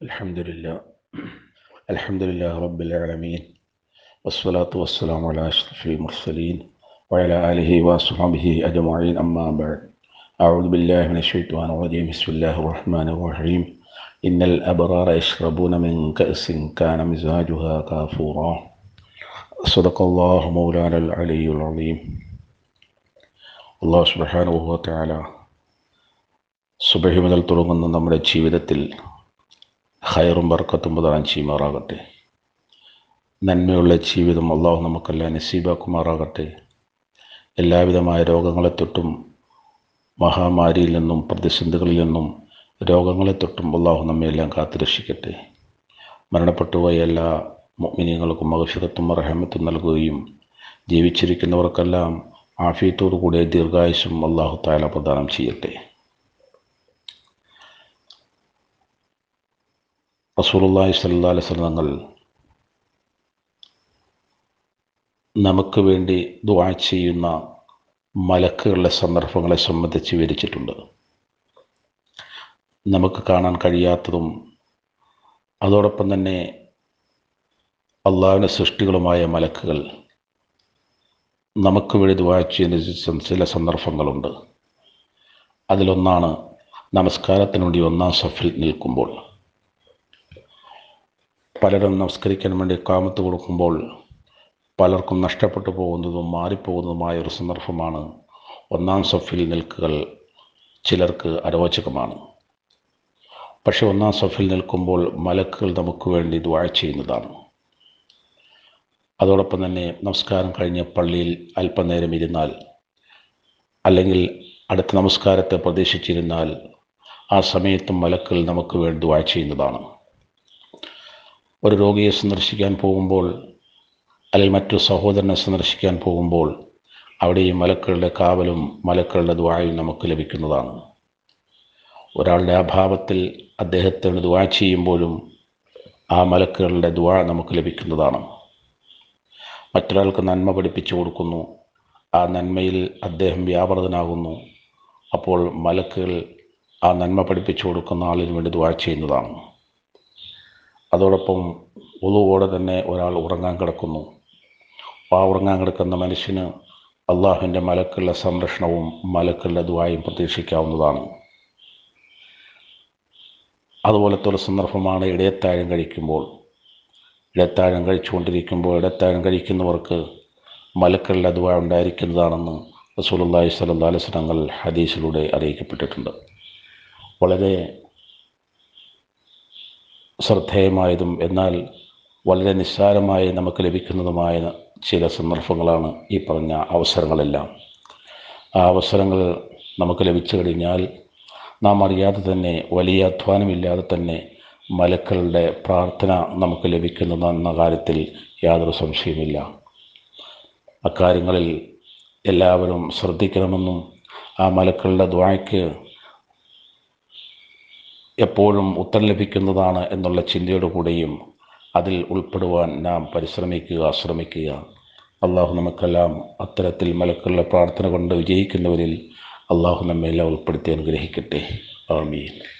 الحمد لله الحمد لله رب العالمين والصلاة والسلام على أشرف المرسلين وعلى آله وصحبه أجمعين أما بعد أعوذ بالله من الشيطان الرجيم بسم الله الرحمن الرحيم إن الأبرار يشربون من كأس كان مزاجها كافورا صدق الله مولانا العلي العظيم അള്ളാഹു സുബ്ഹാനഹു തആല സുബഹി മുതൽ തുടങ്ങുന്ന നമ്മുടെ ജീവിതത്തിൽ ഹൈറും ബർക്കത്തും പ്രധാനം ചെയ്യുമാറാകട്ടെ. നന്മയുള്ള ജീവിതം അള്ളാഹു നമുക്കെല്ലാം നസീബാക്കുമാറാകട്ടെ. എല്ലാവിധമായ രോഗങ്ങളെ തൊട്ടും മഹാമാരിയിൽ നിന്നും പ്രതിസന്ധികളിൽ നിന്നും രോഗങ്ങളെ തൊട്ടും അള്ളാഹു നമ്മയെല്ലാം കാത്തുരക്ഷിക്കട്ടെ. മരണപ്പെട്ടുപോയ എല്ലാ മുഅ്മിനീങ്ങൾക്കും മകഫിറത്തും റഹമത്തും നൽകുകയും ജീവിച്ചിരിക്കുന്നവർക്കെല്ലാം ആഫിയത്തോടു കൂടിയ ദീർഘായുസും അള്ളാഹു താല പ്രദാനം ചെയ്യട്ടെ. റസൂലുള്ളാഹി സ്വല്ലല്ലാഹി അലൈഹി വസല്ലം തങ്ങൾ നമുക്ക് വേണ്ടി ദുആ ചെയ്യുന്ന മലക്കുകളുടെ സന്ദർഭങ്ങളെ സംബന്ധിച്ച് വിവരിച്ചിട്ടുണ്ട്. നമുക്ക് കാണാൻ കഴിയാത്തതും അതോടൊപ്പം തന്നെ അള്ളാഹുവിന്റെ സൃഷ്ടികളുമായ മലക്കുകൾ നമുക്ക് വേണ്ടി ദുആ ചെയ്യുന്ന ചില സന്ദർഭങ്ങളുണ്ട്. അതിലൊന്നാണ് നമസ്കാരത്തിനുവേണ്ടി ഒന്നാം സഫിൽ നിൽക്കുമ്പോൾ. പലരും നമസ്കരിക്കാൻ വേണ്ടി കാമത്ത് കൊടുക്കുമ്പോൾ പലർക്കും നഷ്ടപ്പെട്ടു പോകുന്നതും മാറിപ്പോകുന്നതുമായ ഒരു സന്ദർഭമാണ് ഒന്നാം സഫിൽ നിൽക്കുകൾ ചിലർക്ക് അരോചകമാണ്. പക്ഷെ ഒന്നാം സഫിൽ നിൽക്കുമ്പോൾ മലക്കുകൾ നമുക്ക് വേണ്ടി ദ്വാഴ ചെയ്യുന്നതാണ്. അതോടൊപ്പം തന്നെ നമസ്കാരം കഴിഞ്ഞ് പള്ളിയിൽ അല്പനേരം ഇരുന്നാൽ അല്ലെങ്കിൽ അടുത്ത നമസ്കാരത്തെ പ്രതീക്ഷിച്ചിരുന്നാൽ ആ സമയത്തും മലക്കുകൾ നമുക്ക് വേണ്ടി ദ്വാഴ ചെയ്യുന്നതാണ്. ഒരു രോഗിയെ സന്ദർശിക്കാൻ പോകുമ്പോൾ അല്ലെങ്കിൽ മറ്റു സഹോദരനെ സന്ദർശിക്കാൻ പോകുമ്പോൾ അവിടെ ഈ മലക്കളുടെ കാവലും മലക്കളുടെ ദ്വായും നമുക്ക് ലഭിക്കുന്നതാണ്. ഒരാളുടെ അഭാവത്തിൽ അദ്ദേഹത്തിന് ദ്വാ ചെയ്യുമ്പോഴും ആ മലക്കുകളുടെ ദ്വാ നമുക്ക് ലഭിക്കുന്നതാണ്. മറ്റൊരാൾക്ക് നന്മ പഠിപ്പിച്ചു കൊടുക്കുന്നു. ആ നന്മയിൽ അദ്ദേഹം വ്യാപൃതനാകുന്നു. അപ്പോൾ മലക്കുകൾ ആ നന്മ പഠിപ്പിച്ചു കൊടുക്കുന്ന ആളിന് വേണ്ടി ദ്വാ ചെയ്യുന്നതാണ്. അതോടൊപ്പം ഉളുവോടെ തന്നെ ഒരാൾ ഉറങ്ങാൻ കിടക്കുന്നു. ആ ഉറങ്ങാൻ കിടക്കുന്ന മനുഷ്യന് അള്ളാഹുവിന്റെ മലക്കുള്ള സംരക്ഷണവും മലക്കുള്ള ദ്വായും പ്രതീക്ഷിക്കാവുന്നതാണ്. അതുപോലത്തെ ഒരു സന്ദർഭമാണ് ഇടയത്താഴം കഴിക്കുമ്പോൾ. ഇടത്താഴം കഴിച്ചുകൊണ്ടിരിക്കുമ്പോൾ ഇടത്താഴം കഴിക്കുന്നവർക്ക് മലക്കുള്ള ദ്വാ ഉണ്ടായിരിക്കുന്നതാണെന്ന് റസൂലുള്ളാഹി സ്വല്ലല്ലാഹി അലൈഹി വസല്ലം ഹദീസിലൂടെ അറിയിക്കപ്പെട്ടിട്ടുണ്ട്. വളരെ ശ്രദ്ധേയമായതും എന്നാൽ വളരെ നിസ്സാരമായി നമുക്ക് ലഭിക്കുന്നതുമായ ചില സന്ദർഭങ്ങളാണ് ഈ പറഞ്ഞ അവസരങ്ങളെല്ലാം. ആ അവസരങ്ങൾ നമുക്ക് ലഭിച്ചു കഴിഞ്ഞാൽ നാം അറിയാതെ തന്നെ വലിയ അധ്വാനമില്ലാതെ തന്നെ മലക്കളുടെ പ്രാർത്ഥന നമുക്ക് ലഭിക്കുന്നതെന്ന കാര്യത്തിൽ യാതൊരു സംശയമില്ല അക്കാര്യങ്ങളിൽ എല്ലാവരും ശ്രദ്ധിക്കണമെന്നും ആ മലക്കളുടെ ദ്വായ്ക്ക് എപ്പോഴും ഉത്തരം ലഭിക്കുന്നതാണ് എന്നുള്ള ചിന്തയോടുകൂടിയും അതിൽ ഉൾപ്പെടുവാൻ നാം പരിശ്രമിക്കുക ശ്രമിക്കുക. അള്ളാഹു നമുക്കെല്ലാം അത്തരത്തിൽ മലക്കുള്ള പ്രാർത്ഥന കൊണ്ട് വിജയിക്കുന്നവരിൽ അള്ളാഹു നമ്മെല്ലാം ഉൾപ്പെടുത്തി അനുഗ്രഹിക്കട്ടെ. ആമീൻ.